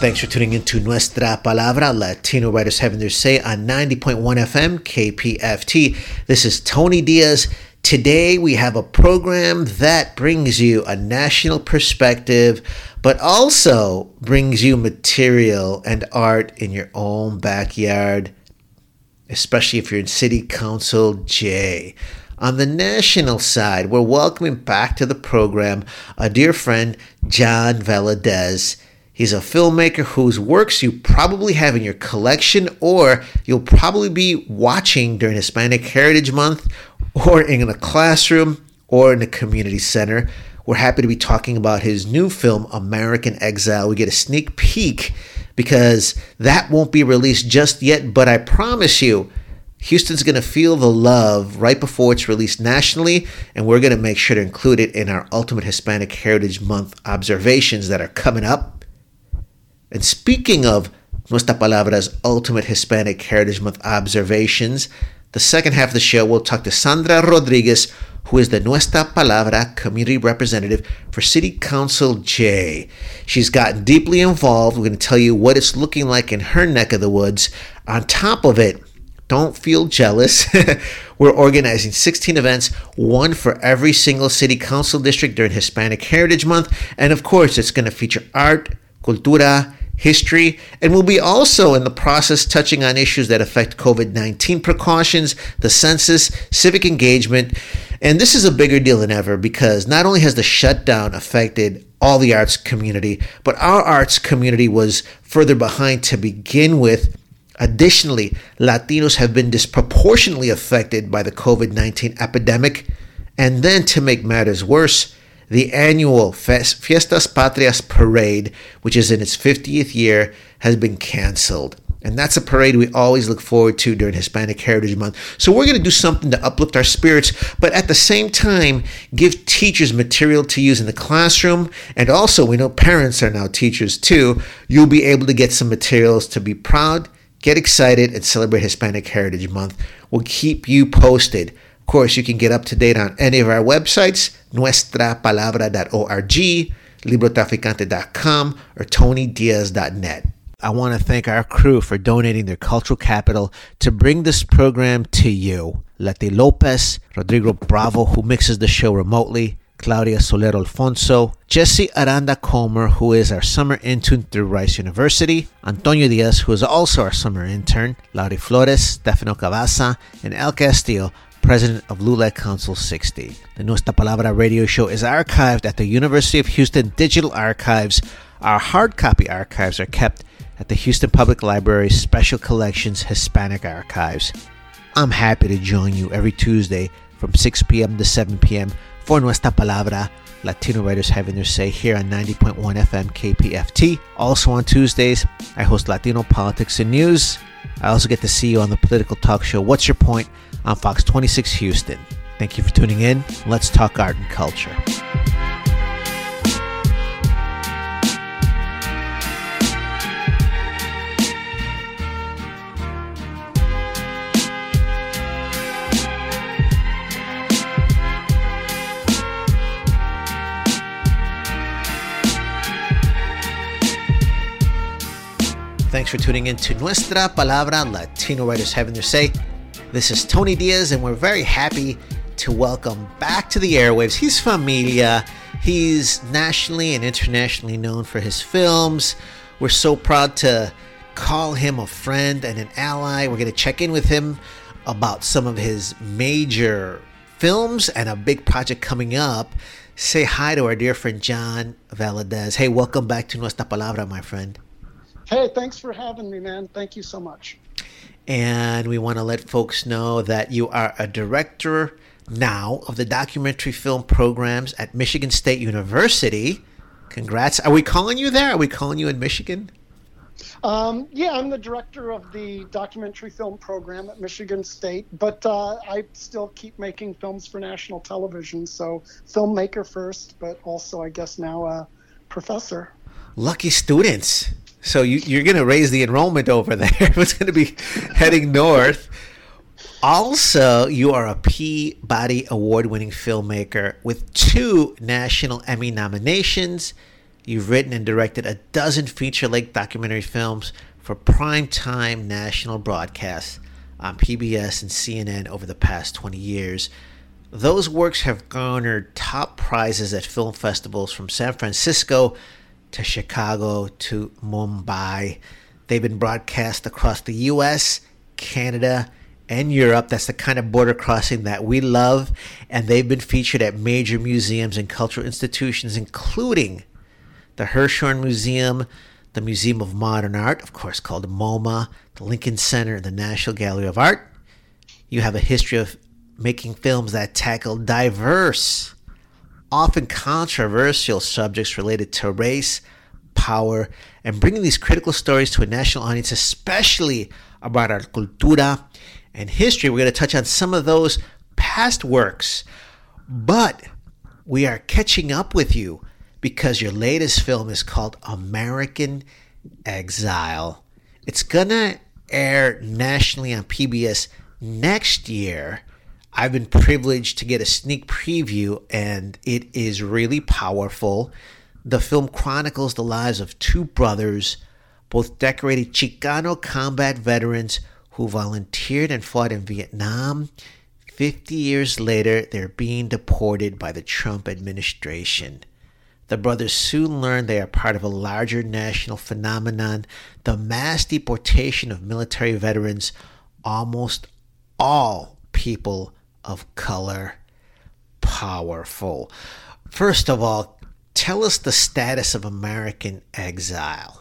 Thanks for tuning in to Nuestra Palabra, Latino writers having their say on 90.1 FM KPFT. This is Tony Diaz. Today we have a program that brings you a national perspective, but also brings you material and art in your own backyard, especially if you're in City Council J. On the national side, we're welcoming back to the program a dear friend, John Valadez. He's a filmmaker whose works you probably have in your collection or you'll probably be watching during Hispanic Heritage Month or in a classroom or in a community center. We're happy to be talking about his new film, American Exile. We get a sneak peek because that won't be released just yet, but I promise you, Houston's going to feel the love right before it's released nationally, and we're going to make sure to include it in our Ultimate Hispanic Heritage Month observations that are coming up. And speaking of Nuestra Palabra's Ultimate Hispanic Heritage Month observations, the second half of the show we'll talk to Sandra Rodriguez, who is the Nuestra Palabra community representative for City Council J. She's gotten deeply involved. We're going to tell you what it's looking like in her neck of the woods. On top of it, don't feel jealous. We're organizing 16 events, one for every single city council district during Hispanic Heritage Month. And of course, it's going to feature art, cultura, history, and we'll be also in the process touching on issues that affect COVID 19 precautions, the census, civic engagement. And this is a bigger deal than ever because not only has the shutdown affected all the arts community, but our arts community was further behind to begin with Additionally, Latinos have been disproportionately affected by the COVID 19 epidemic. And then, to make matters worse, the annual Fiestas Patrias parade, which is in its 50th year, has been canceled. And that's a parade we always look forward to during Hispanic Heritage Month. So we're going to do something to uplift our spirits, but at the same time, give teachers material to use in the classroom. And also, we know parents are now teachers too. You'll be able to get some materials to be proud Get excited and celebrate Hispanic Heritage Month. We'll keep you posted. Of course, you can get up to date on any of our websites, nuestrapalabra.org, librotraficante.com, or tonydiaz.net. I want to thank our crew for donating their cultural capital to bring this program to you. Leti Lopez, Rodrigo Bravo, who mixes the show remotely, Claudia Soler Alfonso, Jesse Aranda Comer, who is our summer intern through Rice University, Antonio Diaz, who is also our summer intern, Laurie Flores, Stefano Cavazza, and El Castillo, president of LULAC Council 60. The Nuestra Palabra radio show is archived at the University of Houston Digital Archives. Our hard copy archives are kept at the Houston Public Library's Special Collections Hispanic Archives. I'm happy to join you every Tuesday from 6 p.m. to 7 p.m for Nuestra Palabra, Latino writers having their say here on 90.1 FM KPFT. Also on Tuesdays, I host Latino Politics and News. I also get to see you on the political talk show What's Your Point on Fox 26 Houston. Thank you for tuning in. Let's talk art and culture. Thanks for tuning in to Nuestra Palabra, Latino Writers Having Their Say. This is Tony Diaz, and we're very happy to welcome back to the airwaves. He's familia. He's nationally and internationally known for his films. We're so proud to call him a friend and an ally. We're going to check in with him about some of his major films and a big project coming up. Say hi to our dear friend John Valadez. Hey, welcome back to Nuestra Palabra, my friend. Hey, thanks for having me, man. Thank you so much. And we want to let folks know that you are a director now of the documentary film programs at Michigan State University. Congrats. Are we calling you there? Are we calling you in Michigan? Um, yeah, I'm the director of the documentary film program at Michigan State, but uh, I still keep making films for national television. So, filmmaker first, but also, I guess, now a professor. Lucky students. So, you, are going to raise the enrollment over there. it's going to be heading north. Also, you are a Peabody Award winning filmmaker with two National Emmy nominations You've written and directed a dozen feature length documentary films for primetime national broadcasts on PBS and CNN over the past 20 years. Those works have garnered top prizes at film festivals from San Francisco to Chicago to Mumbai. They've been broadcast across the US, Canada, and Europe. That's the kind of border crossing that we love. And they've been featured at major museums and cultural institutions, including the Hirshhorn Museum, the Museum of Modern Art, of course called MoMA, the Lincoln Center, and the National Gallery of Art. You have a history of making films that tackle diverse, often controversial subjects related to race, power, and bringing these critical stories to a national audience, especially about our cultura and history. We're going to touch on some of those past works, but we are catching up with you because your latest film is called American Exile. It's gonna air nationally on PBS next year. I've been privileged to get a sneak preview, and it is really powerful. The film chronicles the lives of two brothers, both decorated Chicano combat veterans who volunteered and fought in Vietnam. 50 years later, they're being deported by the Trump administration. The brothers soon learn they are part of a larger national phenomenon the mass deportation of military veterans, almost all people of color. Powerful. First of all, tell us the status of American exile.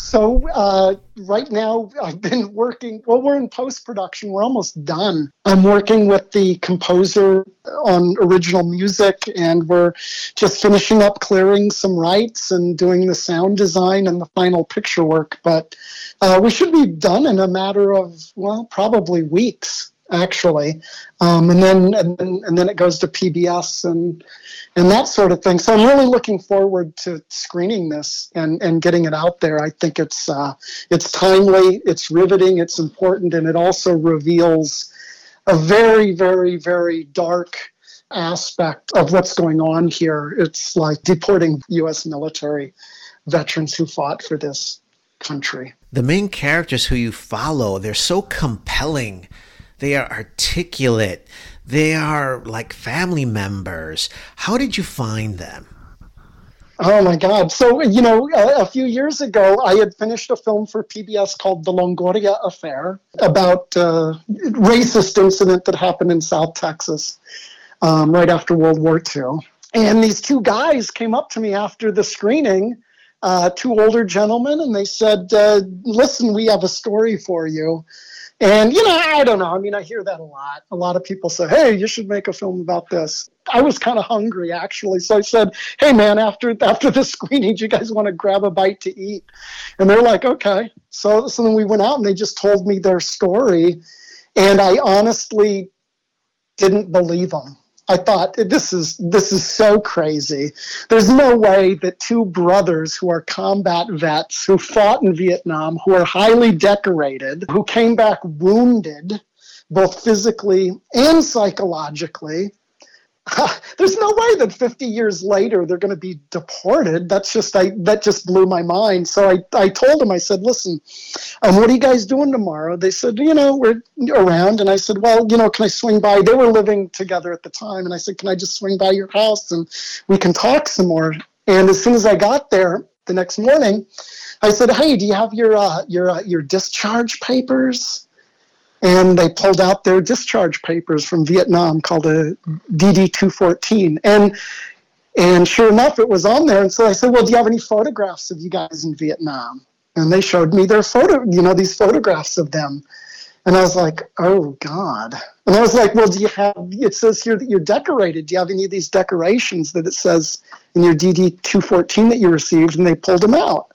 So uh, right now, I've been working. Well, we're in post production. We're almost done. I'm working with the composer on original music, and we're just finishing up clearing some rights and doing the sound design and the final picture work. But uh, we should be done in a matter of well, probably weeks actually, um, and then and then and then it goes to PBS and and that sort of thing. So I'm really looking forward to screening this and and getting it out there. I think it's uh, it's timely, it's riveting, it's important, and it also reveals a very very very dark aspect of what's going on here. It's like deporting U.S. military veterans who fought for this country. The main characters who you follow, they're so compelling they are articulate. They are like family members. How did you find them? Oh my God. So, you know, a, a, few years ago, I had finished a film for PBS called The Longoria Affair about uh, racist incident that happened in South Texas um, right after World War II. And these two guys came up to me after the screening, uh, two older gentlemen, and they said, uh, Listen, we have a story for you. And, you know, I don't know. I mean, I hear that a lot. A lot of people say, hey, you should make a film about this. I was kind of hungry, actually. So I said, hey, man, after after the screening, do you guys want to grab a bite to eat? And they're like, okay. So, so then we went out and they just told me their story. And I honestly didn't believe them. I thought this is this is so crazy. There's no way that two brothers who are combat vets who fought in Vietnam, who are highly decorated, who came back wounded both physically and psychologically, there's no way that 50 years later they're going to be deported. That's just I that just blew my mind. So I I told them I said, listen, um, what are you guys doing tomorrow? They said, you know, we're around. And I said, well, you know, can I swing by? They were living together at the time, and I said, can I just swing by your house and we can talk some more? And as soon as I got there the next morning, I said, hey, do you have your uh, your uh, your discharge papers? And they pulled out their discharge papers from Vietnam called a DD 214. And and sure enough, it was on there. And so I said, Well, do you have any photographs of you guys in Vietnam? And they showed me their photo, you know, these photographs of them. And I was like, Oh God. And I was like, Well, do you have it says here that you're decorated. Do you have any of these decorations that it says in your DD 214 that you received? And they pulled them out.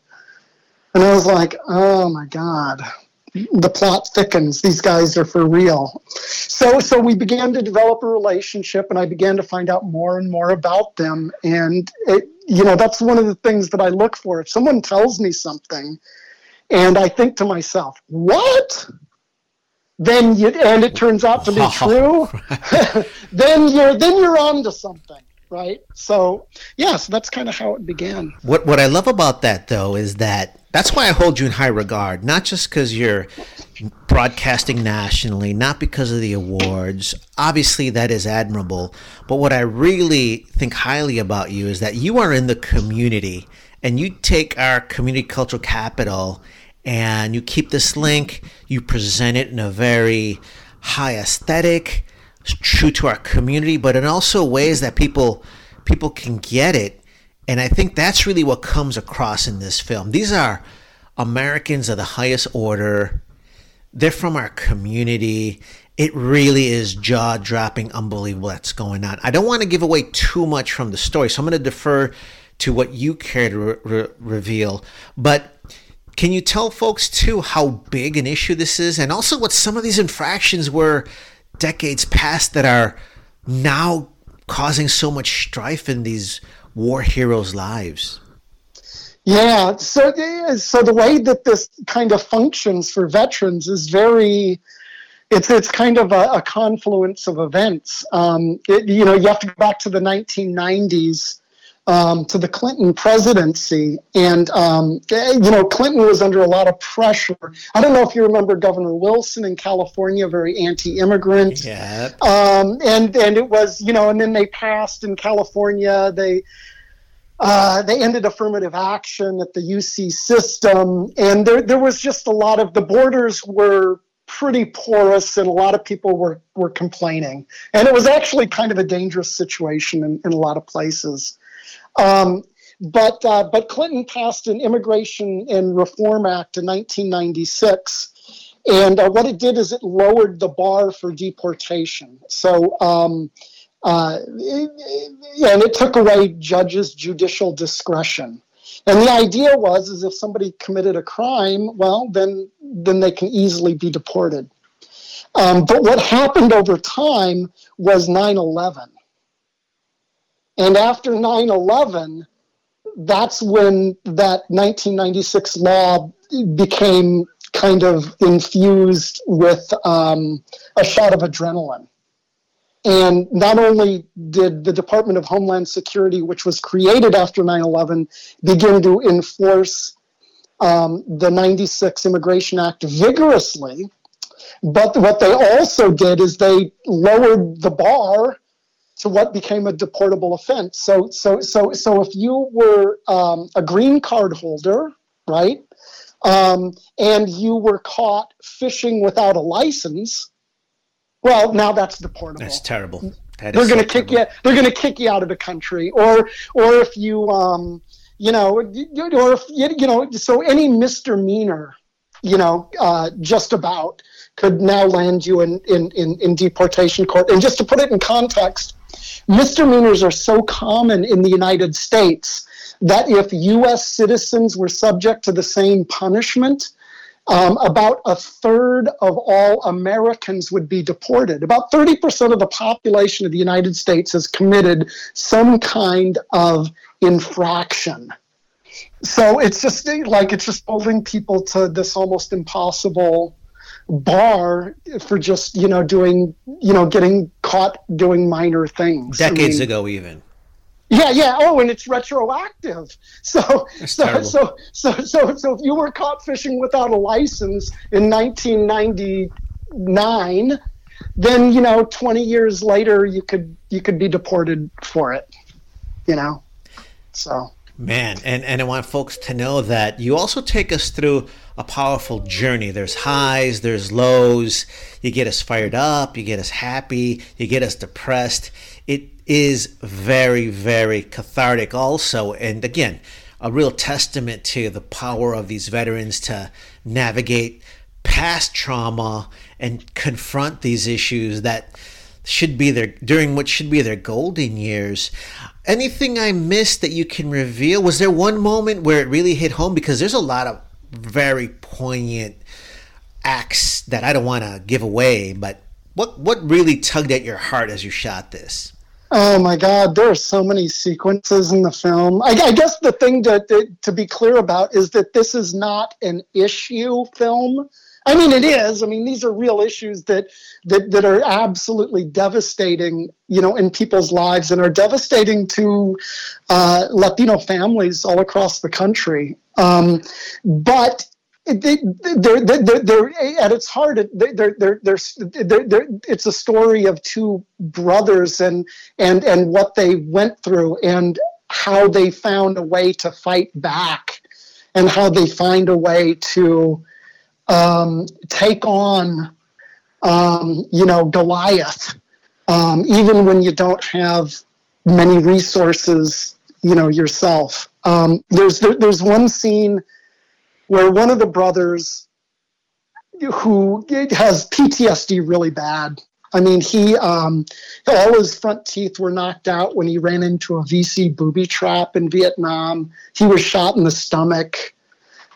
And I was like, oh my God, the plot thickens. These guys are for real. So, so we began to develop a relationship, and I began to find out more and more about them. And it, you know, that's one of the things that I look for. If someone tells me something, and I think to myself, "What?" Then you, and it turns out to be true. then you're then you're on to something right? So, yeah, so that's kind of how it began. What what I love about that though is that that's why I hold you in high regard, not just because you're broadcasting nationally, not because of the awards. Obviously, that is admirable. But what I really think highly about you is that you are in the community and you take our community cultural capital and you keep this link, you present it in a very high aesthetic, true to our community, but in also ways that people people can get it. And I think that's really what comes across in this film. These are Americans of the highest order. They're from our community. It really is jaw dropping, unbelievable that's going on. I don't want to give away too much from the story, so I'm going to defer to what you care to re- re- reveal. But can you tell folks too how big an issue this is, and also what some of these infractions were decades past that are now causing so much strife in these war heroes' lives? Yeah, so so the way that this kind of functions for veterans is very, it's it's kind of a, a confluence of events. Um, it, you know, you have to go back to the 1990s um, to the Clinton presidency. And, um, you know, Clinton was under a lot of pressure. I don't know if you remember Governor Wilson in California, very anti immigrant. Yeah. Um, and, and it was, you know, and then they passed in California, they, uh, they ended affirmative action at the UC system, and there there was just a lot of the borders were pretty porous, and a lot of people were were complaining, and it was actually kind of a dangerous situation in, in a lot of places. Um, but uh, but Clinton passed an Immigration and Reform Act in 1996, and uh, what it did is it lowered the bar for deportation. So. Um, uh, and it took away judges' judicial discretion. And the idea was, is if somebody committed a crime, well, then then they can easily be deported. Um, but what happened over time was 9/11, and after 9 11, that's when that 1996 law became kind of infused with um, a shot of adrenaline. And not only did the Department of Homeland Security, which was created after 9 11, begin to enforce um, the 96 Immigration Act vigorously, but what they also did is they lowered the bar to what became a deportable offense. So, so, so, so if you were um, a green card holder, right, um, and you were caught fishing without a license, well, now that's deportable. That's terrible. That they're going to so kick terrible. you. They're going to kick you out of the country, or, or if you, um, you know, or if you know, so any misdemeanor, you know, uh, just about could now land you in, in, in, in deportation court. And just to put it in context, Misdemeanors are so common in the United States that if U.S. citizens were subject to the same punishment, um, about a third of all Americans would be deported. About 30% of the population of the United States has committed some kind of infraction. So it's just like it's just holding people to this almost impossible bar for just you know doing you know getting caught doing minor things. Decades I mean, ago even. Yeah yeah. Oh and it's retroactive. So so, so so so so if you were caught fishing without a license in 1999 then you know 20 years later you could you could be deported for it you know? So. Man, and, and I want folks to know that you also take us through a powerful journey. There's highs, there's lows. You get us fired up, you get us happy, you get us depressed. It is very, very cathartic, also. And again, a real testament to the power of these veterans to navigate past trauma and confront these issues that should be their during what should be their golden years. Anything I missed that you can reveal? Was there one moment where it really hit home? Because there's a lot of very poignant acts that I don't want to give away, but what what really tugged at your heart as you shot this? Oh my God, there are so many sequences in the film. I, I guess the thing to, to, to be clear about is that this is not an issue film. I mean, it is. I mean, these are real issues that that that are absolutely devastating, you know, in people's lives and are devastating to uh, Latino families all across the country. Um, but they, they're, they're, they're, at its heart, they're, they're, they're, it's a story of two brothers and, and, and what they went through and how they found a way to fight back and how they find a way to um, take on, um, you know, Goliath, um, even when you don't have many resources, you know, yourself. Um, there's, there, there's one scene where one of the brothers who has PTSD really bad. I mean, he um, all his front teeth were knocked out when he ran into a VC booby trap in Vietnam. He was shot in the stomach.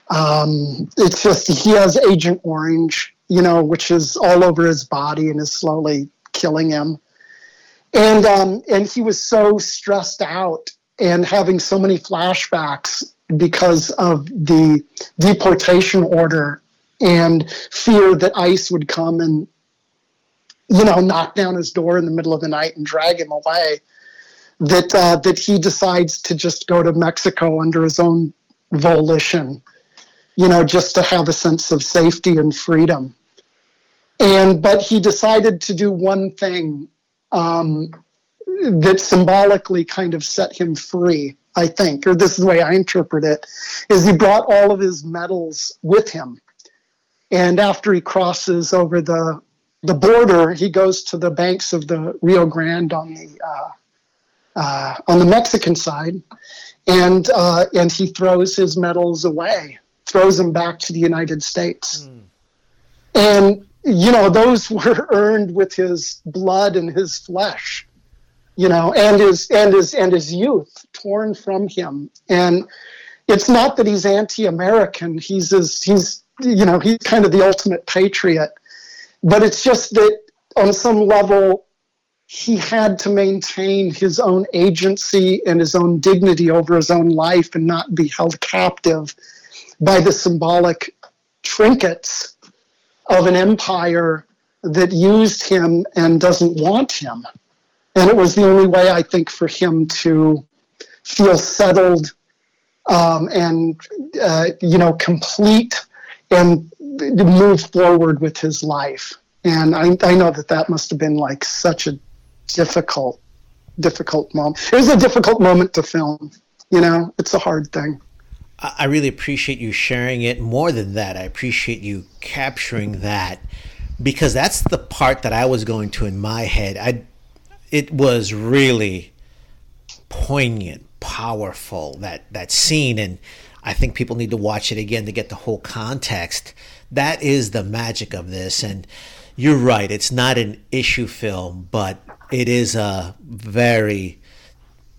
Um, it's just he has Agent Orange, you know, which is all over his body and is slowly killing him. And um, and he was so stressed out and having so many flashbacks because of the deportation order and fear that ICE would come and, you know, knock down his door in the middle of the night and drag him away. That uh, that he decides to just go to Mexico under his own volition, you know, just to have a sense of safety and freedom. And but he decided to do one thing um, that symbolically kind of set him free I think, or this is the way I interpret it, is he brought all of his medals with him. And after he crosses over the the border, he goes to the banks of the Rio Grande on the uh, uh, on the Mexican side, and uh, and he throws his medals away, throws him back to the United States, mm. and you know those were earned with his blood and his flesh you know, and his and his and his youth torn from him. And it's not that he's anti-American. He's as he's you know he's kind of the ultimate patriot. But it's just that on some level he had to maintain his own agency and his own dignity over his own life and not be held captive by the symbolic trinkets of an empire that used him and doesn't want him. And it was the only way, I think, for him to feel settled um, and, uh, you know, complete and move forward with his life. And I, I know that that must have been like such a difficult, difficult moment. It was a difficult moment to film. You know, it's a hard thing. I really appreciate you sharing it. More than that, I appreciate you capturing that because that's the part that I was going to in my head. I it was really poignant, powerful that that scene, and I think people need to watch it again to get the whole context. That is the magic of this, and you're right. It's not an issue film, but it is a very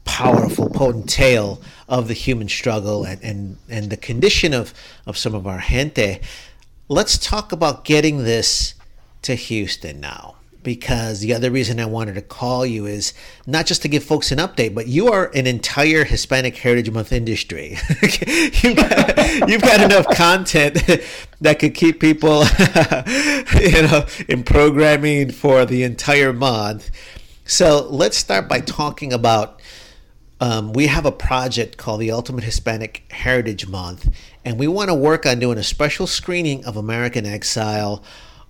powerful, potent tale of the human struggle and, and, and the condition of, of some of our gente. Let's talk about getting this to Houston now because the other reason I wanted to call you is not just to give folks an update, but you are an entire Hispanic Heritage Month industry. you've, got, you've, got, enough content that could keep people, you know, in programming for the entire month. So let's start by talking about. Um, we have a project called the Ultimate Hispanic Heritage Month, and we want to work on doing a special screening of American Exile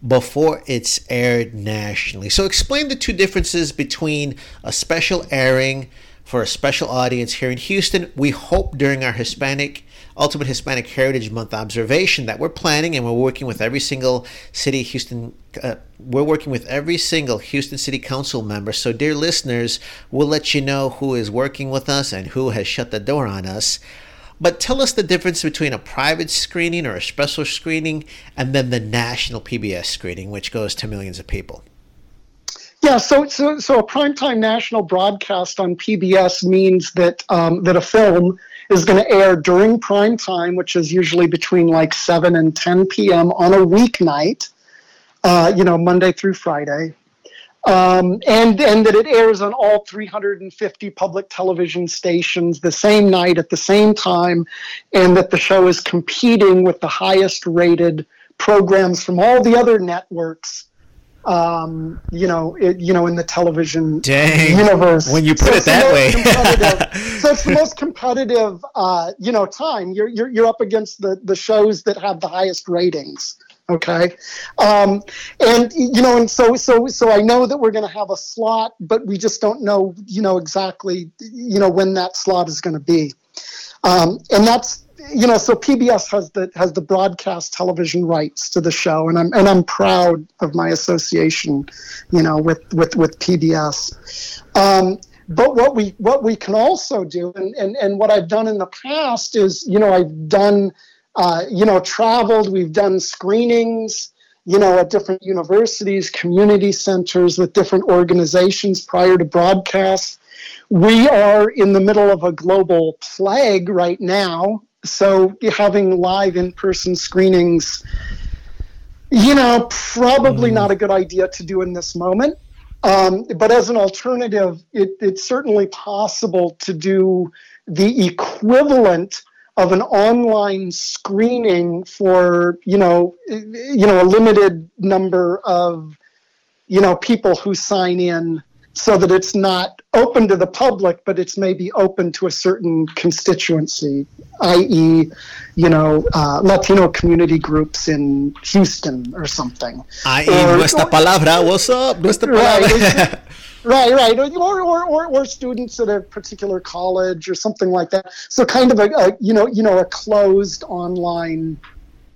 before it's aired nationally. So, explain the two differences between a special airing for a special audience here in Houston. We hope during our Hispanic Ultimate Hispanic Heritage Month observation that we're planning and we're working with every single city Houston. Uh, we're working with every single Houston City Council member. So, dear listeners, we'll let you know who is working with us and who has shut the door on us. But tell us the difference between a private screening or a special screening and then the national PBS screening, which goes to millions of people. Yeah, so so so a primetime national broadcast on PBS means that um, that a film is going to air during prime time, which is usually between like 7 and 10 p.m. on a weeknight, uh, you know, Monday through Friday. Um, and and that it airs on all 350 public television stations the same night at the same time, and that the show is competing with the highest rated programs from all the other networks um, you know, it, you know, in the television Dang. universe. When you put so it that way, so it's the most competitive, uh, you know, time. You're, you're you're up against the the shows that have the highest ratings. Okay, um, and you know, and so so so I know that we're going to have a slot, but we just don't know, you know, exactly, you know, when that slot is going to be. Um, and that's you know, so PBS has the has the broadcast television rights to the show, and I'm and I'm proud of my association, you know, with with with PBS. Um, but what we what we can also do, and, and and what I've done in the past is, you know, I've done, uh, you know, traveled. We've done screenings, you know, at different universities, community centers, with different organizations prior to broadcast. We are in the middle of a global plague right now so having live in-person screenings you know probably mm. not a good idea to do in this moment um, but as an alternative it, it's certainly possible to do the equivalent of an online screening for you know you know a limited number of you know people who sign in so that it's not open to the public, but it's maybe open to a certain constituency, i.e., you know, uh, Latino community groups in Houston or something. I.e., nuestra palabra, what's up? Nuestra palabra. Right, right, right. Or, or, or, or, students at a particular college or something like that. So kind of a, a you know, you know, a closed online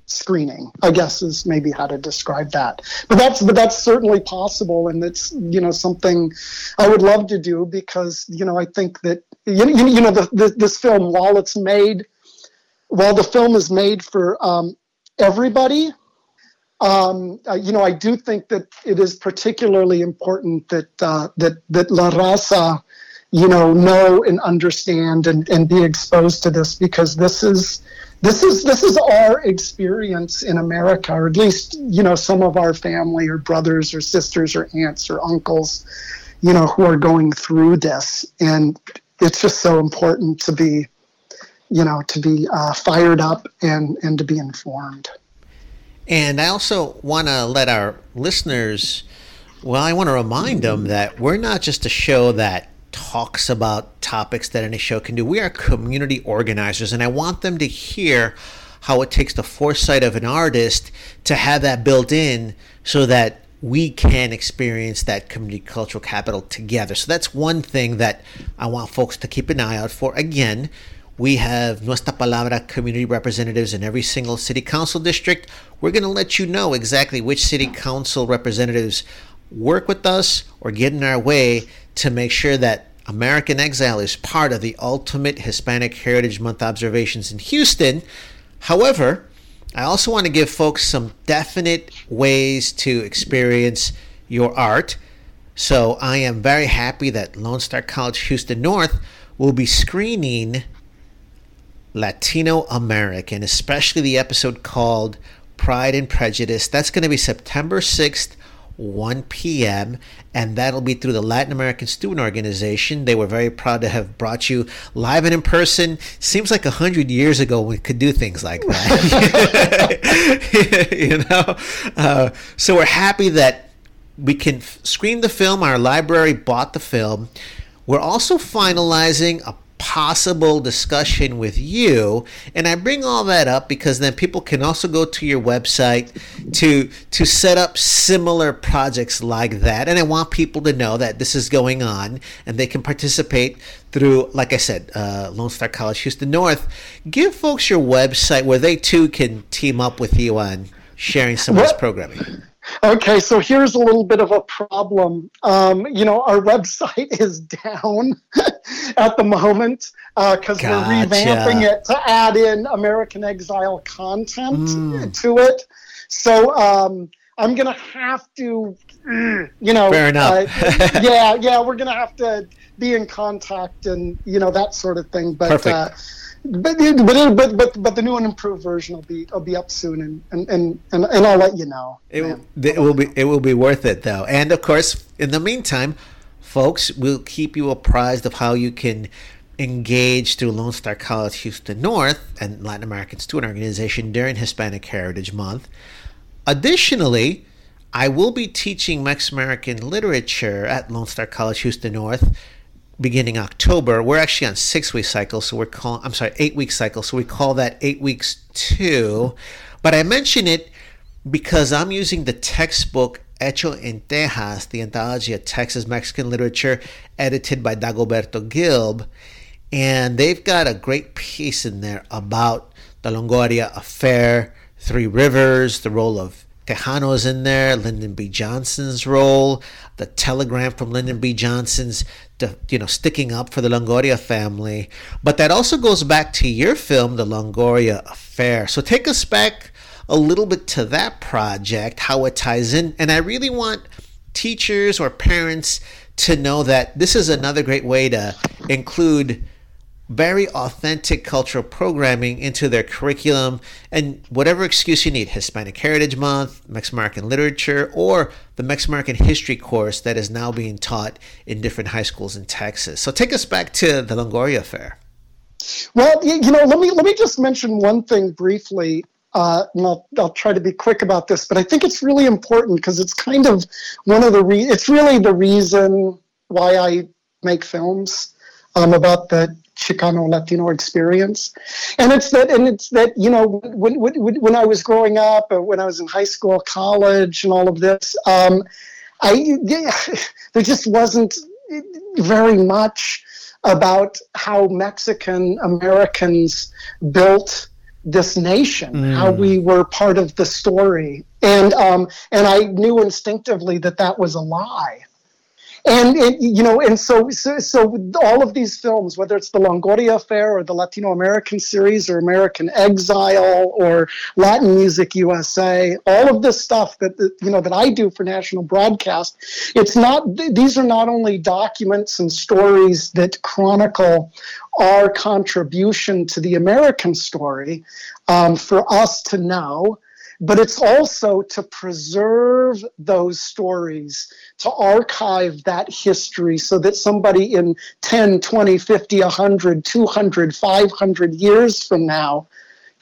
screening i guess is maybe how to describe that. But that's but that's certainly possible and it's you know something i would love to do because you know i think that you, you, know the, the, this film while it's made while the film is made for um, everybody um, uh, you know i do think that it is particularly important that uh, that that la raza you know know and understand and, and be exposed to this because this is this is this is our experience in America, or at least you know some of our family or brothers or sisters or aunts or uncles, you know, who are going through this, and it's just so important to be, you know, to be uh, fired up and and to be informed. And I also want to let our listeners, well, I want to remind them that we're not just a show that talks about topics that any show can do. We are community organizers, and I want them to hear how it takes the foresight of an artist to have that built in so that we can experience that community cultural capital together. So that's one thing that I want folks to keep an eye out for. Again, we have Nuestra Palabra community representatives in every single city council district. We're going to let you know exactly which city council representatives work with us or get in our way to make sure that American Exile is part of the ultimate Hispanic Heritage Month observations in Houston. However, I also want to give folks some definite ways to experience your art. So I am very happy that Lone Star College Houston North will be screening Latino American, especially the episode called Pride and Prejudice. That's going to be September 6th 1 p.m. and that'll be through the Latin American Student Organization. They were very proud to have brought you live and in person. Seems like a hundred years ago we could do things like that. you know, uh, so we're happy that we can screen the film. Our library bought the film. We're also finalizing a possible discussion with you. And i bring all that up because then people can also go to your website to to set up similar projects like that. And i want people to know that this is going on and they can participate through like i said uh, lone star college houston north. Give folks your website where they too can team up with you on sharing some of this programming Okay, so here's a little bit of a problem. Um, you know, our website is down at the moment because uh, gotcha. we're revamping it to add in American Exile content mm. to it. So um, I'm gonna have to, you know, fair enough. uh, yeah, yeah, we're gonna have to be in contact and you know that sort of thing. But uh, but but but but but the new and improved version will be will be up soon, and and and and, and I'll let you know. It, it will be it will be worth it though, and of course, in the meantime, folks, we'll keep you apprised of how you can engage through Lone Star College Houston North and Latin American Student Organization during Hispanic Heritage Month. Additionally, I will be teaching Mexican American literature at Lone Star College Houston North beginning October. We're actually on six week cycle, so we're calling I'm sorry, eight week cycle, so we call that eight weeks two. But I mention it because I'm using the textbook Hecho en Tejas, the anthology of Texas Mexican literature, edited by Dagoberto Gilb. And they've got a great piece in there about the Longoria affair, Three Rivers, the role of Tejano's in there, Lyndon B. Johnson's role, the telegram from Lyndon B. Johnson's, you know, sticking up for the Longoria family. But that also goes back to your film, The Longoria Affair. So take us back a little bit to that project, how it ties in. And I really want teachers or parents to know that this is another great way to include very authentic cultural programming into their curriculum and whatever excuse you need Hispanic Heritage Month, Mexican American Literature, or the Mexican American History course that is now being taught in different high schools in Texas. So take us back to the Longoria Affair. Well, you know, let me let me just mention one thing briefly. Uh, and I'll, I'll try to be quick about this, but I think it's really important because it's kind of one of the re- it's really the reason why I make films um, about the Chicano Latino experience, and it's that, and it's that you know when when, when I was growing up, uh, when I was in high school, college, and all of this, um, I there just wasn't very much about how Mexican Americans built this nation, mm. how we were part of the story, and um, and I knew instinctively that that was a lie and, you know, and so, so, so all of these films, whether it's the Longoria Affair or the Latino American series or American Exile or Latin Music USA, all of this stuff that you know that I do for national broadcast, it's not. These are not only documents and stories that chronicle our contribution to the American story um, for us to know but it's also to preserve those stories, to archive that history so that somebody in 10, 20, 50, 100, 200, 500 years from now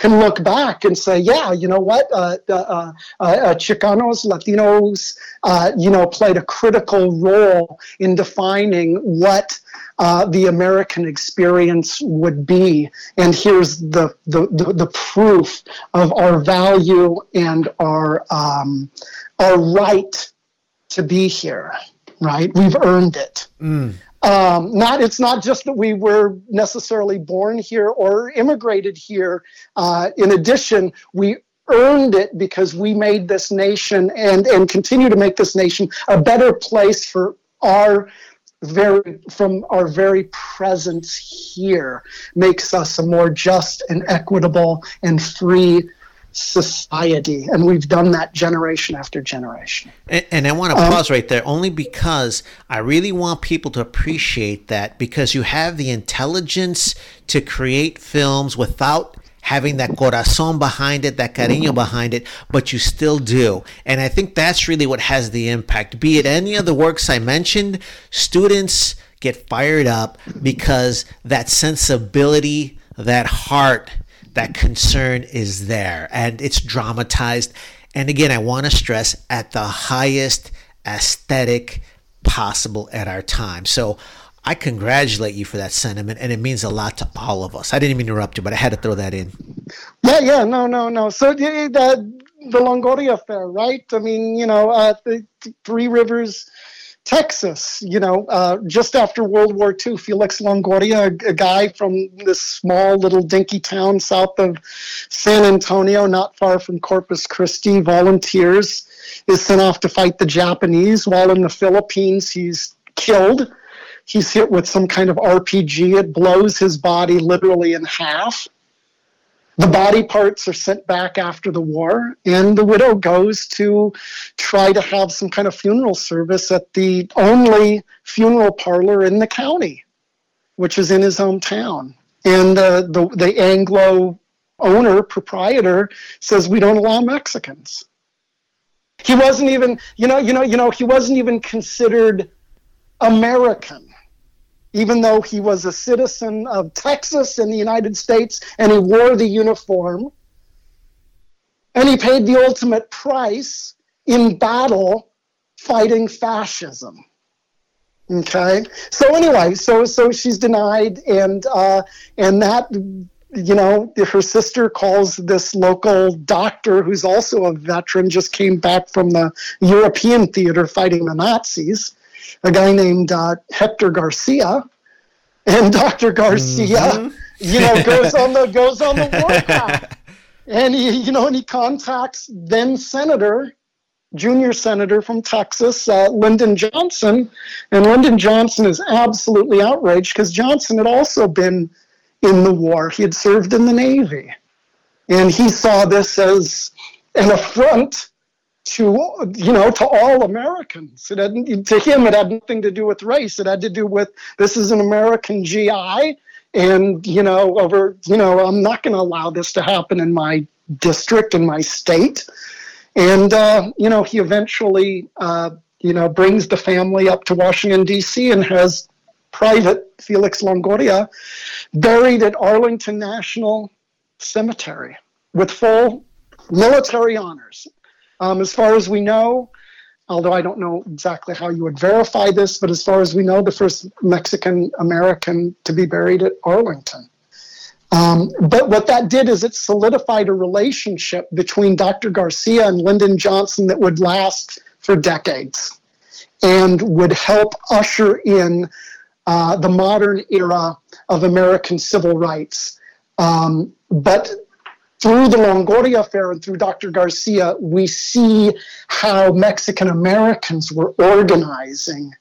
can look back and say, yeah, you know what, uh, uh, uh, uh Chicanos, Latinos, uh, you know, played a critical role in defining what uh, the American experience would be. And here's the, the, the, the proof of our value and our, um, our right to be here, right? We've earned it. Mm. Um, not it's not just that we were necessarily born here or immigrated here. Uh, in addition, we earned it because we made this nation and and continue to make this nation a better place for our very from our very presence here makes us a more just and equitable and free society and we've done that generation after generation and, and i want to um, pause right there only because i really want people to appreciate that because you have the intelligence to create films without having that corazon behind it, that cariño behind it, but you still do. And I think that's really what has the impact. Be it any of the works I mentioned, students get fired up because that sensibility, that heart, that concern is there and it's dramatized. And again, I want to stress at the highest aesthetic possible at our time. So I congratulate you for that sentiment, and it means a lot to all of us. I didn't even interrupt you, but I had to throw that in. Yeah, yeah, no, no, no. So the the Longoria affair, right? I mean, you know, uh, the Three Rivers Texas, you know, uh, just after World War II, Felix Longoria, a, a, guy from this small little dinky town south of San Antonio, not far from Corpus Christi, volunteers, is sent off to fight the Japanese. While in the Philippines, he's killed. He's hit with some kind of RPG. It blows his body literally in half. The body parts are sent back after the war, and the widow goes to try to have some kind of funeral service at the only funeral parlor in the county, which is in his hometown. And uh, the, the Anglo owner, proprietor, says, We don't allow Mexicans. He wasn't even, you know, you know, you know, he wasn't even considered American, even though he was a citizen of Texas in the United States and he wore the uniform. And he paid the ultimate price in battle fighting fascism. Okay. So anyway, so so she's denied, and uh, and that you know, her sister calls this local doctor, who's also a veteran, just came back from the European theater fighting the Nazis, a guy named uh, Hector Garcia. And Dr. Garcia, mm-hmm. you know, goes on the goes on the warpath, and he, you know, and he contacts then Senator, junior senator from Texas, uh, Lyndon Johnson, and Lyndon Johnson is absolutely outraged because Johnson had also been in the war. He had served in the Navy. And he saw this as an affront to you know to all Americans. It had, to him, it had nothing to do with race. It had to do with this is an American GI, and you know over you know I'm not going to allow this to happen in my district in my state. And uh, you know he eventually uh, you know brings the family up to Washington D.C. and has private Felix Longoria, buried at Arlington National Cemetery with full military honors. Um, as far as we know, although I don't know exactly how you would verify this, but as far as we know, the first Mexican American to be buried at Arlington. Um, but what that did is it solidified a relationship between Dr. Garcia and Lyndon Johnson that would last for decades and would help usher in uh, the modern era of American civil rights. Um, but through the Longoria affair and through Dr. Garcia, we see how Mexican Americans were organizing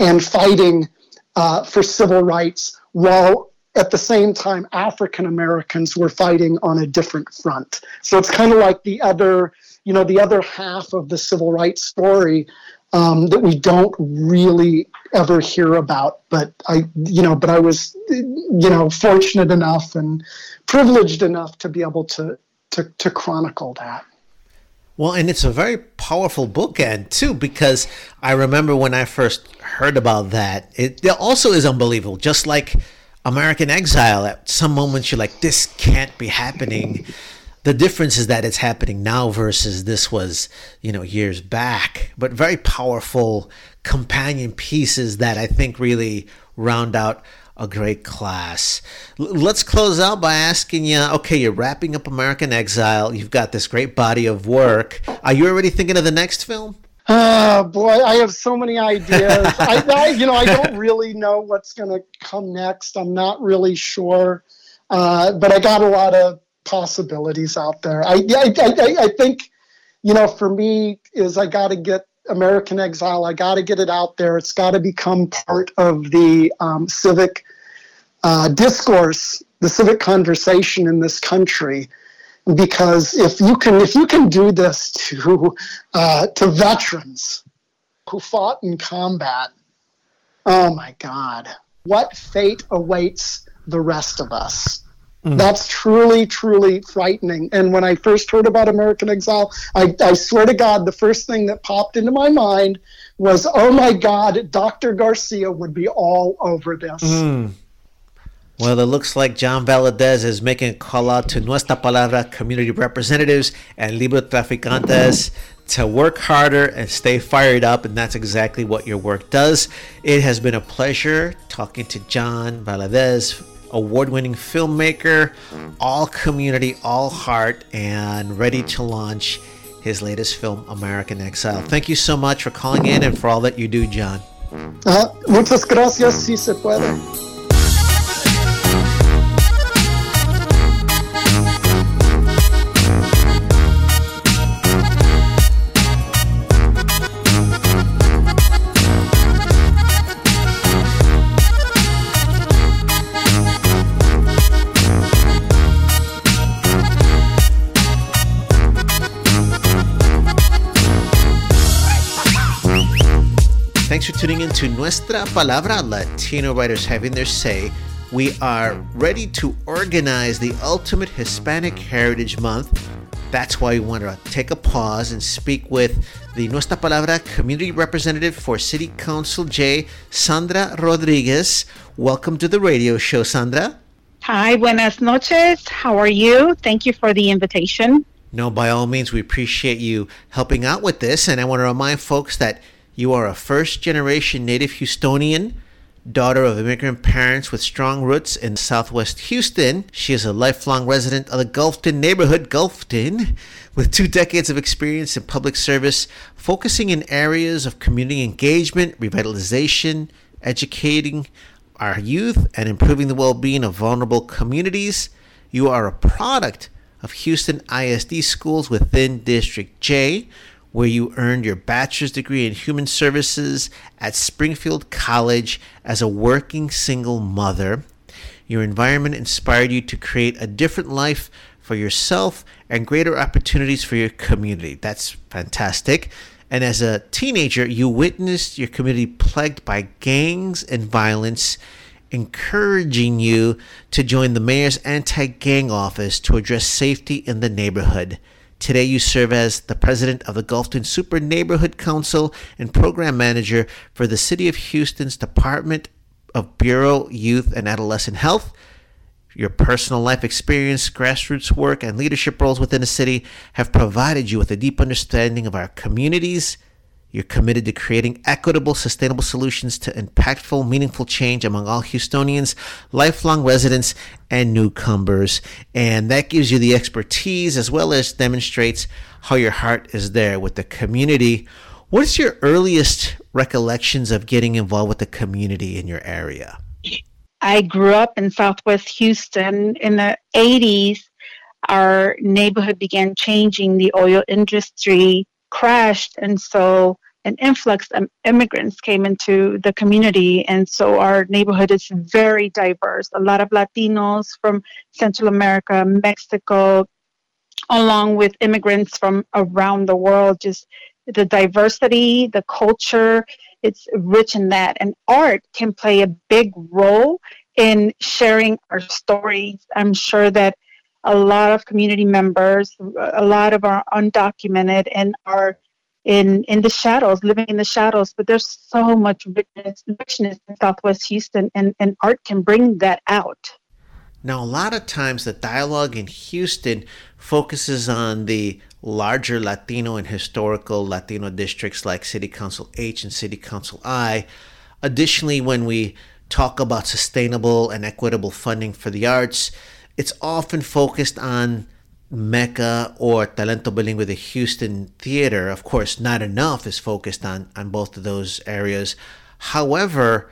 and fighting uh, for civil rights while at the same time African Americans were fighting on a different front. So it's kind of like the other, you know, the other half of the civil rights story um, that we don't really ever hear about. But I, you know, but I was, you know, fortunate enough and privileged enough to be able to to, to chronicle that. Well, and it's a very powerful bookend too, because I remember when I first heard about that, it, it also is unbelievable. Just like American Exile, at some moments you're like, this can't be happening the difference is that it's happening now versus this was you know years back. But very powerful companion pieces that i think really round out a great class. L- let's close out by asking you okay you're wrapping up american exile. You've got this great body of work. Are you already thinking of the next film? Oh boy, I have so many ideas. I, I, you know, I don't really know what's going to come next. I'm not really sure, uh, but I got a lot of possibilities out there. I, I, I, I think, you know, for me, is I got to get American Exile. I got to get it out there. It's got to become part of the um, civic uh, discourse, the civic conversation in this country. Because if you can, if you can do this to uh, to veterans who fought in combat, oh my God, what fate awaits the rest of us? Mm. That's truly, truly frightening. And when I first heard about American Exile, I, I swear to God, the first thing that popped into my mind was, oh my God, Dr. Garcia would be all over this. Mm. Well, it looks like John Valadez is making a call out to Nuestra Palabra community representatives and Librotraficantes to work harder and stay fired up, and that's exactly what your work does. It has been a pleasure talking to John Valadez award winning filmmaker, mm. all community, all heart, and ready mm. to launch his latest film, American Exile. Mm. Thank you so much for calling in and for all that you do, John. Uh, muchas gracias, si se puede. Tuning in to Nuestra Palabra, Latino writers having their say we are ready to organize the ultimate Hispanic Heritage Month. That's why we want to take a pause and speak with the Nuestra Palabra community representative for City Council J, Sandra Rodriguez. Welcome to the radio show, Sandra. Hi, buenas noches. How are you? Thank you for the invitation. No, by all means, we appreciate you helping out with this. And I want to remind folks that you are a first generation native Houstonian, daughter of immigrant parents with strong roots in southwest Houston. She is a lifelong resident of the Gulfton neighborhood, Gulfton, with two decades of experience in public service, focusing in areas of community engagement, revitalization, educating, our youth and improving the well being of vulnerable communities. You are a product of Houston ISD schools within District J, where you earned your bachelor's degree in human services at Springfield College as a working single mother. Your environment inspired you to create a different life for yourself and greater opportunities for your community. That's fantastic. And as a teenager, you witnessed your community plagued by gangs and violence, encouraging you to join the mayor's anti gang office to address safety in the neighborhood. Today, you serve as the president of the Gulfton Super Neighborhood Council and program manager for the City of Houston's Department of Bureau Youth and Adolescent Health. Your personal life experience, grassroots work, and leadership roles within the city have provided you with a deep understanding of our communities. You're committed to creating equitable, sustainable solutions to impactful, meaningful change among all Houstonians, lifelong residents, and newcomers. And that gives you the expertise as well as demonstrates how your heart is there with the community. What is your earliest recollections of getting involved with the community in your area? I grew up in Southwest Houston in the 80s. Our neighborhood began changing. The oil industry crashed, and so an influx of immigrants came into the community. And so our neighborhood is very diverse. A lot of Latinos from Central America, Mexico, along with immigrants from around the world. Just the diversity, the culture, it's rich in that. And art can play a big role in sharing our stories. I'm sure that a lot of community members, a lot of our undocumented and are in in the shadows, living in the shadows. But there's so much richness, richness in Southwest Houston, and, and art can bring that out. Now, a lot of times the dialogue in Houston focuses on the larger Latino and historical Latino districts like City Council H and City Council I. Additionally, when we talk about sustainable and equitable funding for the arts, it's often focused on MECA or Talento Bilingüe, the Houston Theater. Of course, not enough is focused on, on both of those areas. However,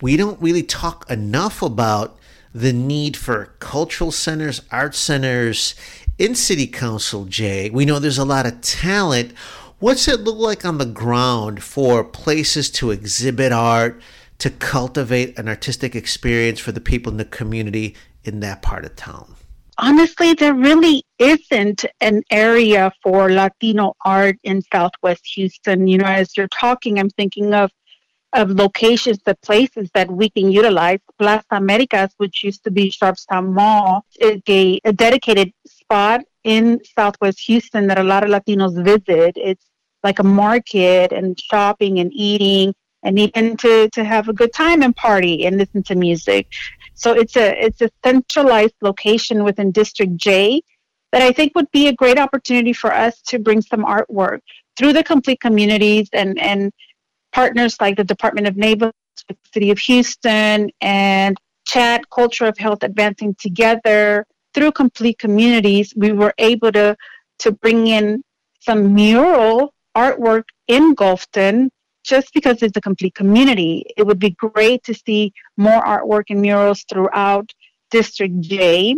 we don't really talk enough about the need for cultural centers, art centers, in City Council, Jay, we know there's a lot of talent. What's it look like on the ground for places to exhibit art, to cultivate an artistic experience for the people in the community in that part of town? Honestly, there really isn't an area for Latino art in Southwest Houston. You know, as you're talking, I'm thinking of of locations, the places that we can utilize. Plaza Americas, which used to be Sharpstown Mall, is a, a dedicated spot in Southwest Houston that a lot of Latinos visit. It's like a market and shopping and eating and even to, to have a good time and party and listen to music. So it's a it's a centralized location within District J that I think would be a great opportunity for us to bring some artwork through the complete communities and and partners like the Department of Neighborhoods, the City of Houston, and Chat Culture of Health Advancing Together. Through complete communities, we were able to to bring in some mural artwork in Gulfton just because it's a complete community. It would be great to see more artwork and murals throughout District J.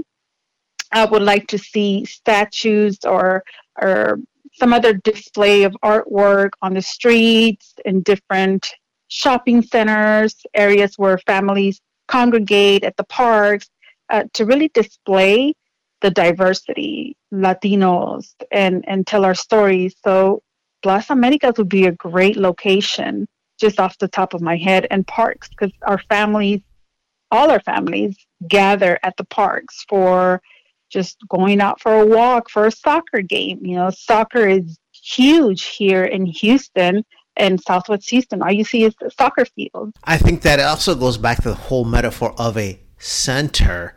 I would like to see statues or or some other display of artwork on the streets in different shopping centers, areas where families congregate at the parks uh, to really display the diversity, Latinos, and, and tell our stories. So Plaza Americas would be a great location just off the top of my head and parks because our families all our families gather at the parks for just going out for a walk for a soccer game. You know, soccer is huge here in Houston and Southwest Houston. All you see is the soccer field. I think that also goes back to the whole metaphor of a center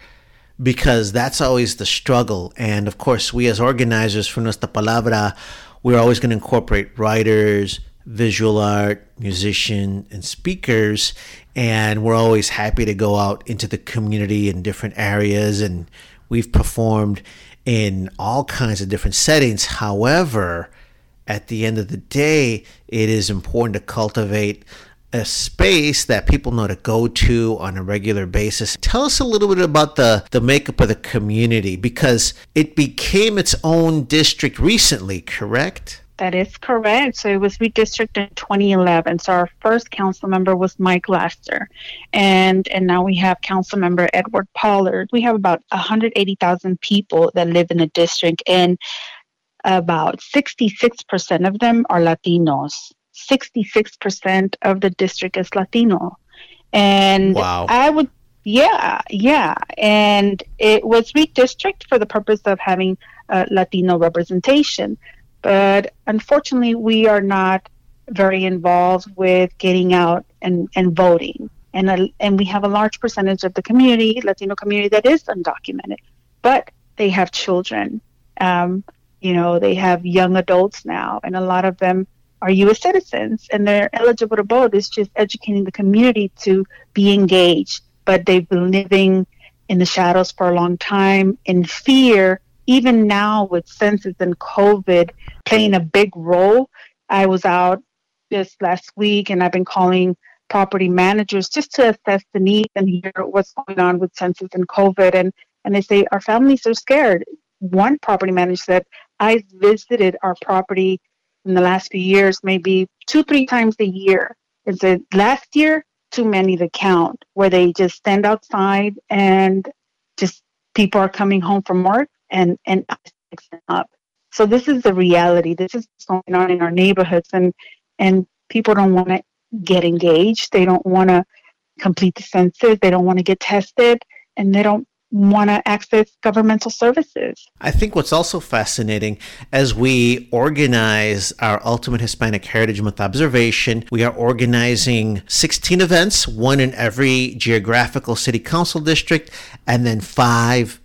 because that's always the struggle. And of course, we as organizers from Nuestra Palabra, we're always going to incorporate writers, visual art, musician, and speakers. And we're always happy to go out into the community in different areas. And we've performed in all kinds of different settings. However, at the end of the day, it is important to cultivate a space that people know to go to on a regular basis. Tell us a little bit about the, the makeup of the community because it became its own district recently, correct? That is correct. So it was redistricted in 2011. So our first council member was Mike Laster, and and now we have council member Edward Pollard. We have about 180,000 people that live in the district, and about 66% of them are Latinos. 66% of the district is Latino. And wow. I would, yeah, yeah. And it was redistricted for the purpose of having uh, Latino representation. But unfortunately, we are not very involved with getting out and, and voting. And, uh, and we have a large percentage of the community, Latino community, that is undocumented, but they have children. Um, you know, they have young adults now, and a lot of them are U.S. citizens and they're eligible to vote. It's just educating the community to be engaged. But they've been living in the shadows for a long time in fear. Even now, with census and COVID playing a big role, I was out just last week and I've been calling property managers just to assess the needs and hear what's going on with census and COVID. And, and they say, Our families are scared. One property manager said, I visited our property in the last few years, maybe two, three times a year. Is it last year? Too many to count, where they just stand outside and just people are coming home from work and and up. So this is the reality. This is what's going on in our neighborhoods, and and people don't want to get engaged. They don't want to complete the census. They don't want to get tested, and they don't want to access governmental services. I think what's also fascinating as we organize our Ultimate Hispanic Heritage Month observation, we are organizing 16 events, one in every geographical city council district, and then five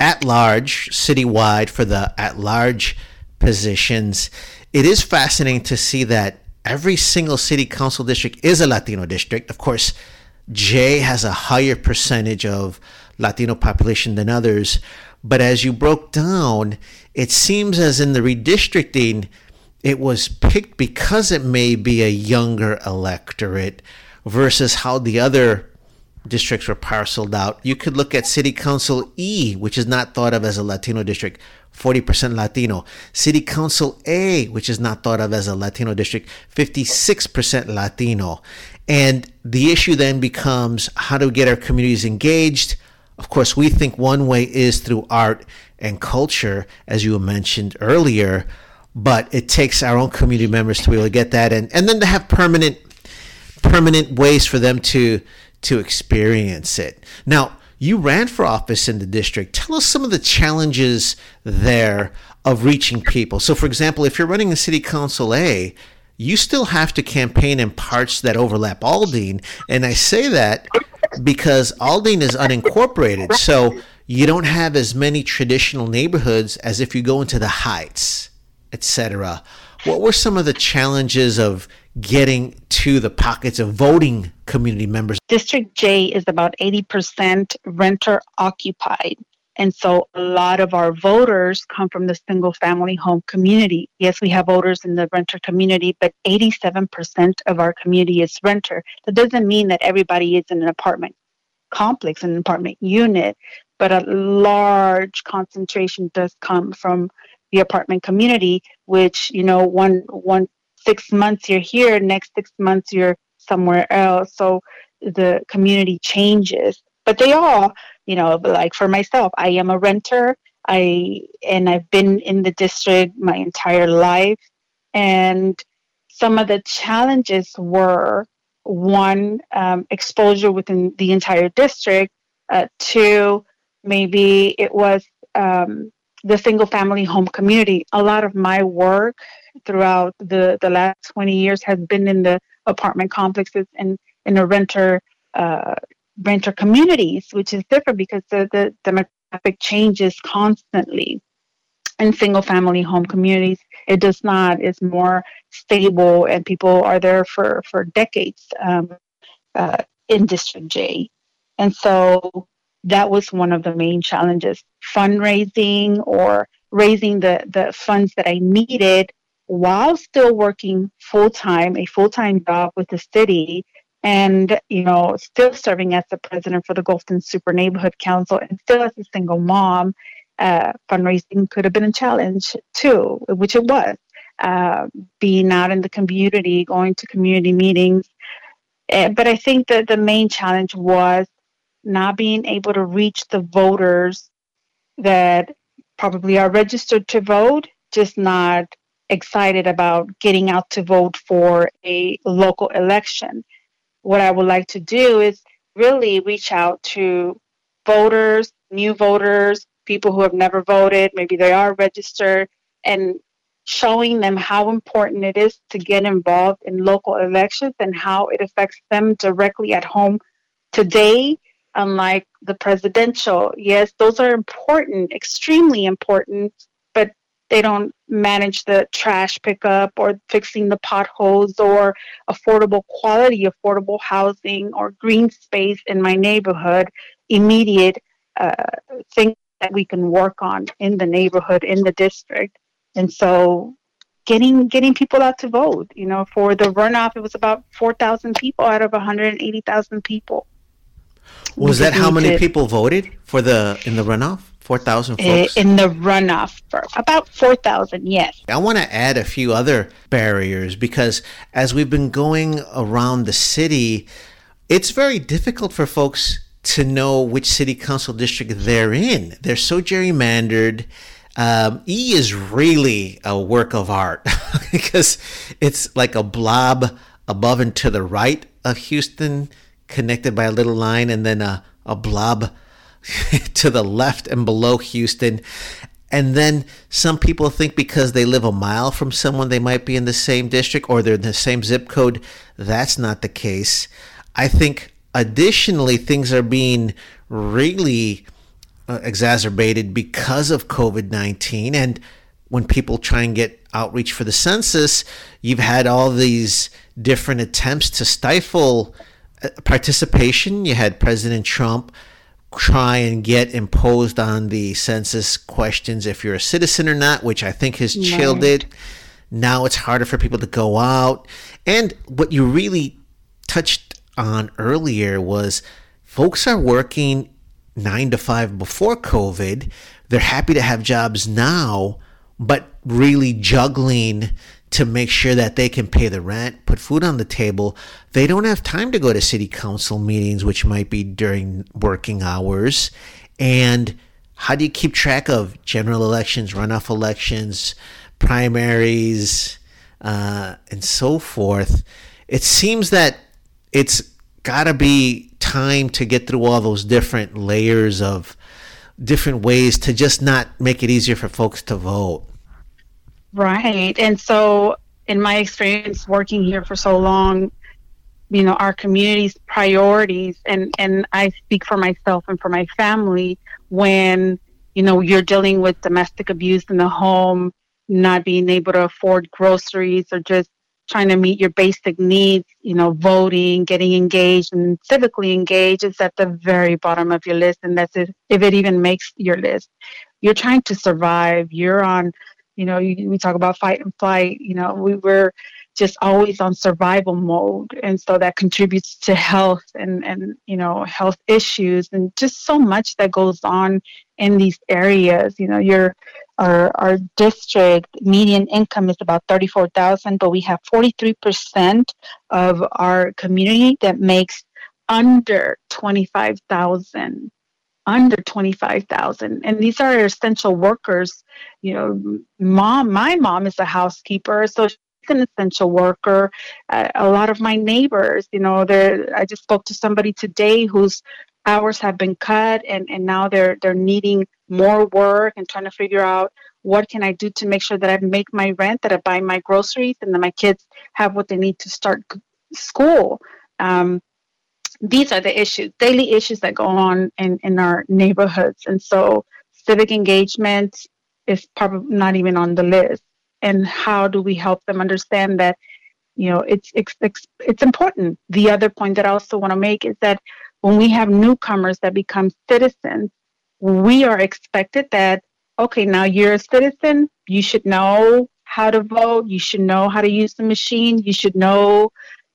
at large, citywide for the at large positions. It is fascinating to see that every single city council district is a Latino district. Of course, J has a higher percentage of Latino population than others. But as you broke down, it seems as in the redistricting, it was picked because it may be a younger electorate versus how the other districts were parceled out. You could look at City Council E, which is not thought of as a Latino district, 40% Latino. City Council A, which is not thought of as a Latino district, 56% Latino. And the issue then becomes how to get our communities engaged, of course, we think one way is through art and culture, as you mentioned earlier, but it takes our own community members to be able to get that and, and then to have permanent permanent ways for them to to experience it. Now, you ran for office in the district. Tell us some of the challenges there of reaching people. So, for example, if you're running the City Council A, you still have to campaign in parts that overlap Aldine. And I say that because Aldine is unincorporated. So you don't have as many traditional neighborhoods as if you go into the Heights, etc. What were some of the challenges of getting to the pockets of voting community members? District J is about 80% renter occupied. And so a lot of our voters come from the single family home community. Yes, we have voters in the renter community, but 87% of our community is renter. That doesn't mean that everybody is in an apartment complex, an apartment unit, but a large concentration does come from the apartment community, which, you know, one one six months you're here, next six months you're somewhere else. So the community changes. But they all you know like for myself i am a renter i and i've been in the district my entire life and some of the challenges were one um, exposure within the entire district. Uh, two, maybe it was um, the single family home community. A lot of my work throughout the, the last 20 years has been in the apartment complexes and in the renter uh, renter communities, which is different because the, the demographic changes constantly. In single family home communities, it does not. It's more stable, and people are there for for decades um, uh, in District J. And so that was one of the main challenges: fundraising or raising the the funds that I needed while still working full time, a full time job with the city, and you know still serving as the president for the Gulfton Super Neighborhood Council, and still as a single mom. Uh, fundraising could have been a challenge too, which it was. Uh, being out in the community, going to community meetings. Uh, but I think that the main challenge was not being able to reach the voters that probably are registered to vote, just not excited about getting out to vote for a local election. What I would like to do is really reach out to voters, new voters, people who have never voted, maybe they are registered, and showing them how important it is to get involved in local elections and how it affects them directly at home today, unlike the presidential. Yes, those are important, extremely important, they don't manage the trash pickup or fixing the potholes or affordable quality, affordable housing or green space in my neighborhood, immediate uh, things that we can work on in the neighborhood, in the district. And so getting getting people out to vote, you know, for the runoff, it was about 4,000 people out of 180,000 people. Was that how many people voted for the in the runoff? 4,000 eh, folks? In the runoff, for about 4,000, yes. I want to add a few other barriers because as we've been going around the city, it's very difficult for folks to know which city council district they're in. They're so gerrymandered. Um, e is really a work of art because it's like a blob above and to the right of Houston, connected by a little line, and then a, a blob to the left and below Houston. And then some people think because they live a mile from someone, they might be in the same district or they're in the same zip code. That's not the case. I think additionally, things are being really uh, exacerbated because of COVID 19. And when people try and get outreach for the census, you've had all these different attempts to stifle uh, participation. You had President Trump try and get imposed on the census questions if you're a citizen or not, which I think has chilled right. it. Now it's harder for people to go out. And what you really touched on earlier was folks are working nine to five before COVID. They're happy to have jobs now, but really juggling to make sure that they can pay the rent, put food on the table. They don't have time to go to city council meetings, which might be during working hours. And how do you keep track of general elections, runoff elections, primaries, uh, and so forth? It seems that it's got to be time to get through all those different layers of different ways to just not make it easier for folks to vote. Right. And so, in my experience working here for so long, you know, our community's priorities, and, and I speak for myself and for my family, when, you know, you're dealing with domestic abuse in the home, not being able to afford groceries or just trying to meet your basic needs, you know, voting, getting engaged and civically engaged is at the very bottom of your list. And that's if, if it even makes your list. You're trying to survive. You're on you know, you, we talk about fight and flight. You know, we were just always on survival mode, and so that contributes to health and and you know health issues and just so much that goes on in these areas. You know, our our district median income is about thirty four thousand, but we have forty three percent of our community that makes under twenty five thousand under 25,000 and these are essential workers you know mom my mom is a housekeeper so she's an essential worker. Uh, a lot of my neighbors, you know, I just spoke to somebody today whose hours have been cut and, and now they're they're needing more work and trying to figure out what can I do to make sure that I make my rent, that I buy my groceries, and that my kids have what they need to start school. Um, these are the issues, daily issues that go on in, in our neighborhoods. And so civic engagement is probably not even on the list. And how do we help them understand that, you know, it's, it's, it's important. The other point that I also want to make is that when we have newcomers that become citizens, we are expected that, okay, now you're a citizen, you should know how to vote, you should know how to use the machine, you should know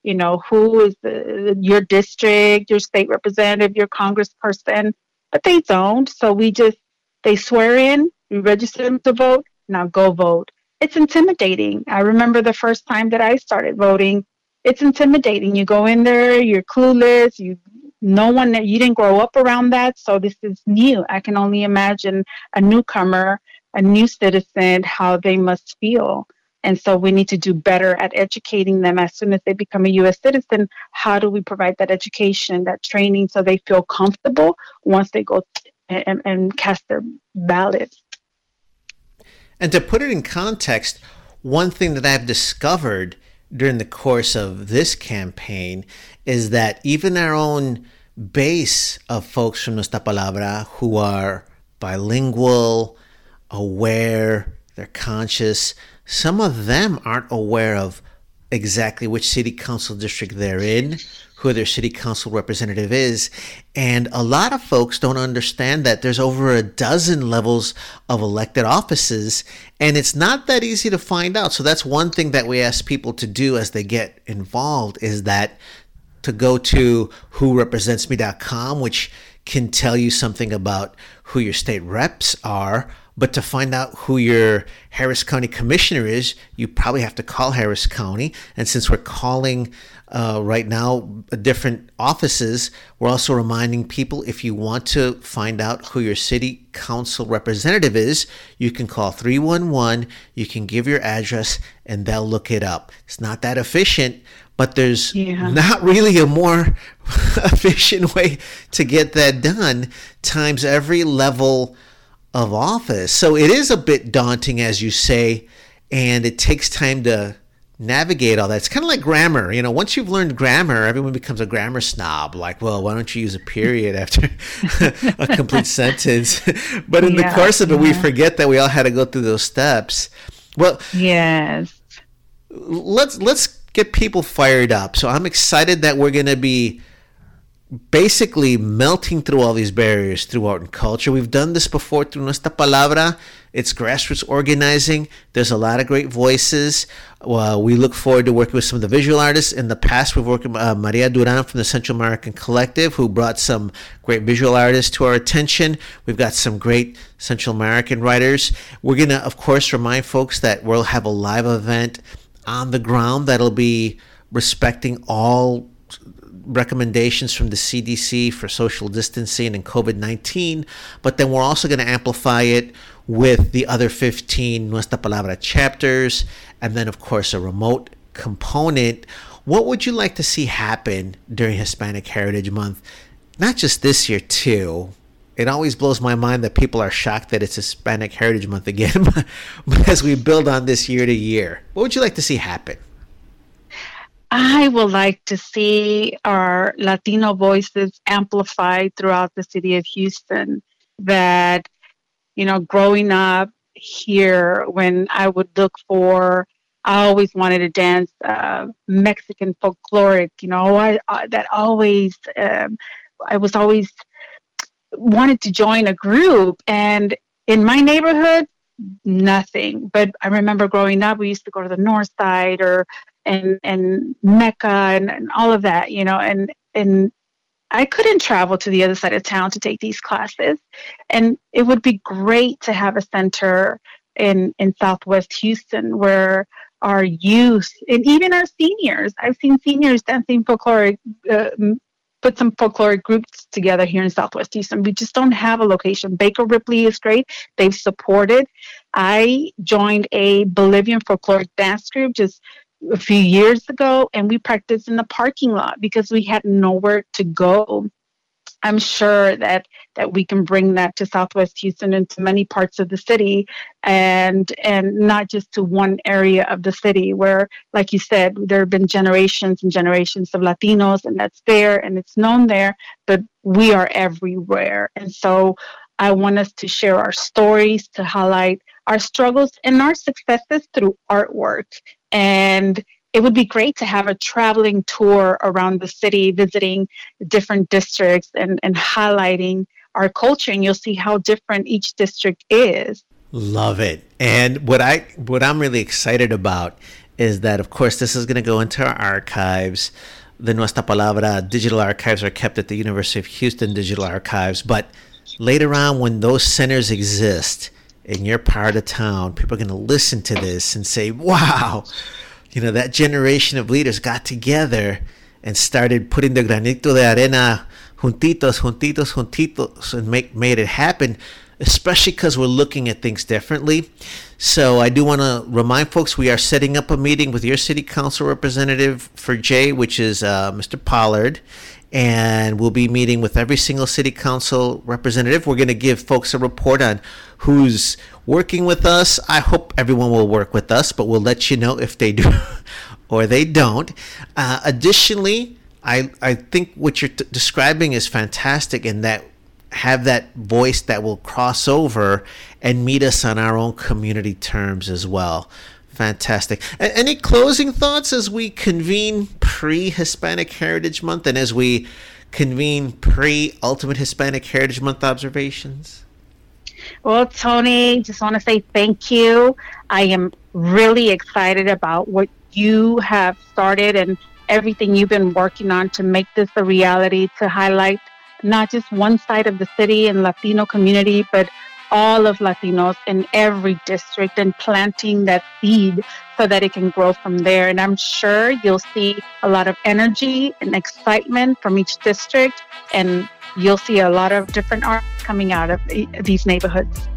you know, who is the, your district, your state representative, your congressperson, but they don't. So we just, they swear in, we register them to vote, now go vote. It's intimidating. I remember the first time that I started voting, it's intimidating. You go in there, you're clueless, you no one that you didn't grow up around that, so this is new. I can only imagine a newcomer, a new citizen, how they must feel. And so we need to do better at educating them as soon as they become a U.S. citizen. How do we provide that education, that training, so they feel comfortable once they go and, and cast their ballot? And to put it in context, one thing that I've discovered during the course of this campaign is that even our own base of folks from Nuestra Palabra who are bilingual, aware, they're conscious, some of them aren't aware of exactly which city council district they're in, who their city council representative is. And a lot of folks don't understand that there's over a dozen levels of elected offices, and it's not that easy to find out. So that's one thing that we ask people to do as they get involved is that to go to whorepresentsme.com, which can tell you something about who your state reps are but to find out who your Harris County Commissioner is, you probably have to call Harris County. And since we're calling uh, right now different offices, we're also reminding people if you want to find out who your city council representative is, you can call 311, you can give your address, and they'll look it up. It's not that efficient, but there's yeah. not really a more efficient way to get that done times every level of office. So it is a bit daunting, as you say, and it takes time to navigate all that. It's kind of like grammar. You know, once you've learned grammar, everyone becomes a grammar snob. Like, well, why don't you use a period after a complete sentence? but in yeah, the course of it, yeah. we forget that we all had to go through those steps. Well, yes. Let's let's get people fired up. So I'm excited that we're going to be basically melting through all these barriers through art and culture. We've done this before through Nuestra Palabra. It's grassroots organizing. There's a lot of great voices. Uh, we look forward to working with some of the visual artists. In the past, we've worked with uh, Maria Duran from the Central American Collective, who brought some great visual artists to our attention. We've got some great Central American writers. We're going to, of course, remind folks that we'll have a live event on the ground that'll be respecting all recommendations from the CDC for social distancing and COVID 19, but then we're also going to amplify it with the other 15 Nuestra Palabra chapters, and then, of course, a remote component. What would you like to see happen during Hispanic Heritage Month? Not just this year, too. It always blows my mind that people are shocked that it's Hispanic Heritage Month again, but as we build on this year to year, what would you like to see happen? I would like to see our Latino voices amplified throughout the city of Houston. That, you know, growing up here, when I would look for, I always wanted to dance uh, Mexican folkloric, you know, I, I that always, um, I was always wanted to join a group. And in my neighborhood, nothing. But I remember growing up, we used to go to the north side or and and MECA and, and all of that, you know, and and I couldn't travel to the other side of town to take these classes. And it would be great to have a center in, in Southwest Houston where our youth and even our seniors, I've seen seniors dancing folkloric, uh, put some folkloric groups together here in Southwest Houston. We just don't have a location. Baker Ripley is great. They've supported. I joined a Bolivian folkloric dance group just a few years ago and we practiced in the parking lot because we had nowhere to go. I'm sure that that we can bring that to Southwest Houston and to many parts of the city, and and not just to one area of the city where, like you said, there have been generations and generations of Latinos, and that's there and it's known there, but we are everywhere, and so I want us to share our stories to highlight our struggles and our successes through artwork and it would be great to have a traveling tour around the city, visiting different districts and, and highlighting our culture, and you'll see how different each district is. Love it. And what I what I'm really excited about is that of course this is going to go into our archives. The Nuestra Palabra digital archives are kept at the University of Houston Digital Archives, but later on when those centers exist in your part of town, people are going to listen to this and say, "Wow, you know, that generation of leaders got together and started putting the granito de arena juntitos, juntitos, juntitos, and make made it happen. Especially because we're looking at things differently. So I do want to remind folks we are setting up a meeting with your city council representative for Jay, which is uh, Mr. Pollard, and we'll be meeting with every single city council representative. We're going to give folks a report on who's working with us. I hope everyone will work with us, but we'll let you know if they do or they don't. Uh, additionally, I, I think what you're t- describing is fantastic in that have that voice that will cross over and meet us on our own community terms as well. Fantastic. A- any closing thoughts as we convene pre Hispanic Heritage Month and as we convene pre Ultimate Hispanic Heritage Month observations? Well, Tony, just want to say thank you. I am really excited about what you have started and everything you've been working on to make this a reality, to highlight not just one side of the city and Latino community, but all of Latinos in every district and planting that seed so that it can grow from there. And I'm sure you'll see a lot of energy and excitement from each district and you'll see a lot of different art coming out of these neighborhoods.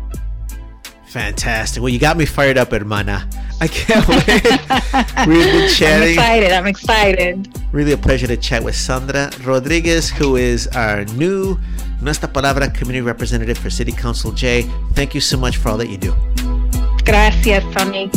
Fantastic. Well, you got me fired up, hermana. I can't wait. We've been chatting. I'm excited. I'm excited. Really a pleasure to chat with Sandra Rodriguez, who is our new Nuestra Palabra community representative for City Council J. Thank you so much for all that you do. Gracias, Tony.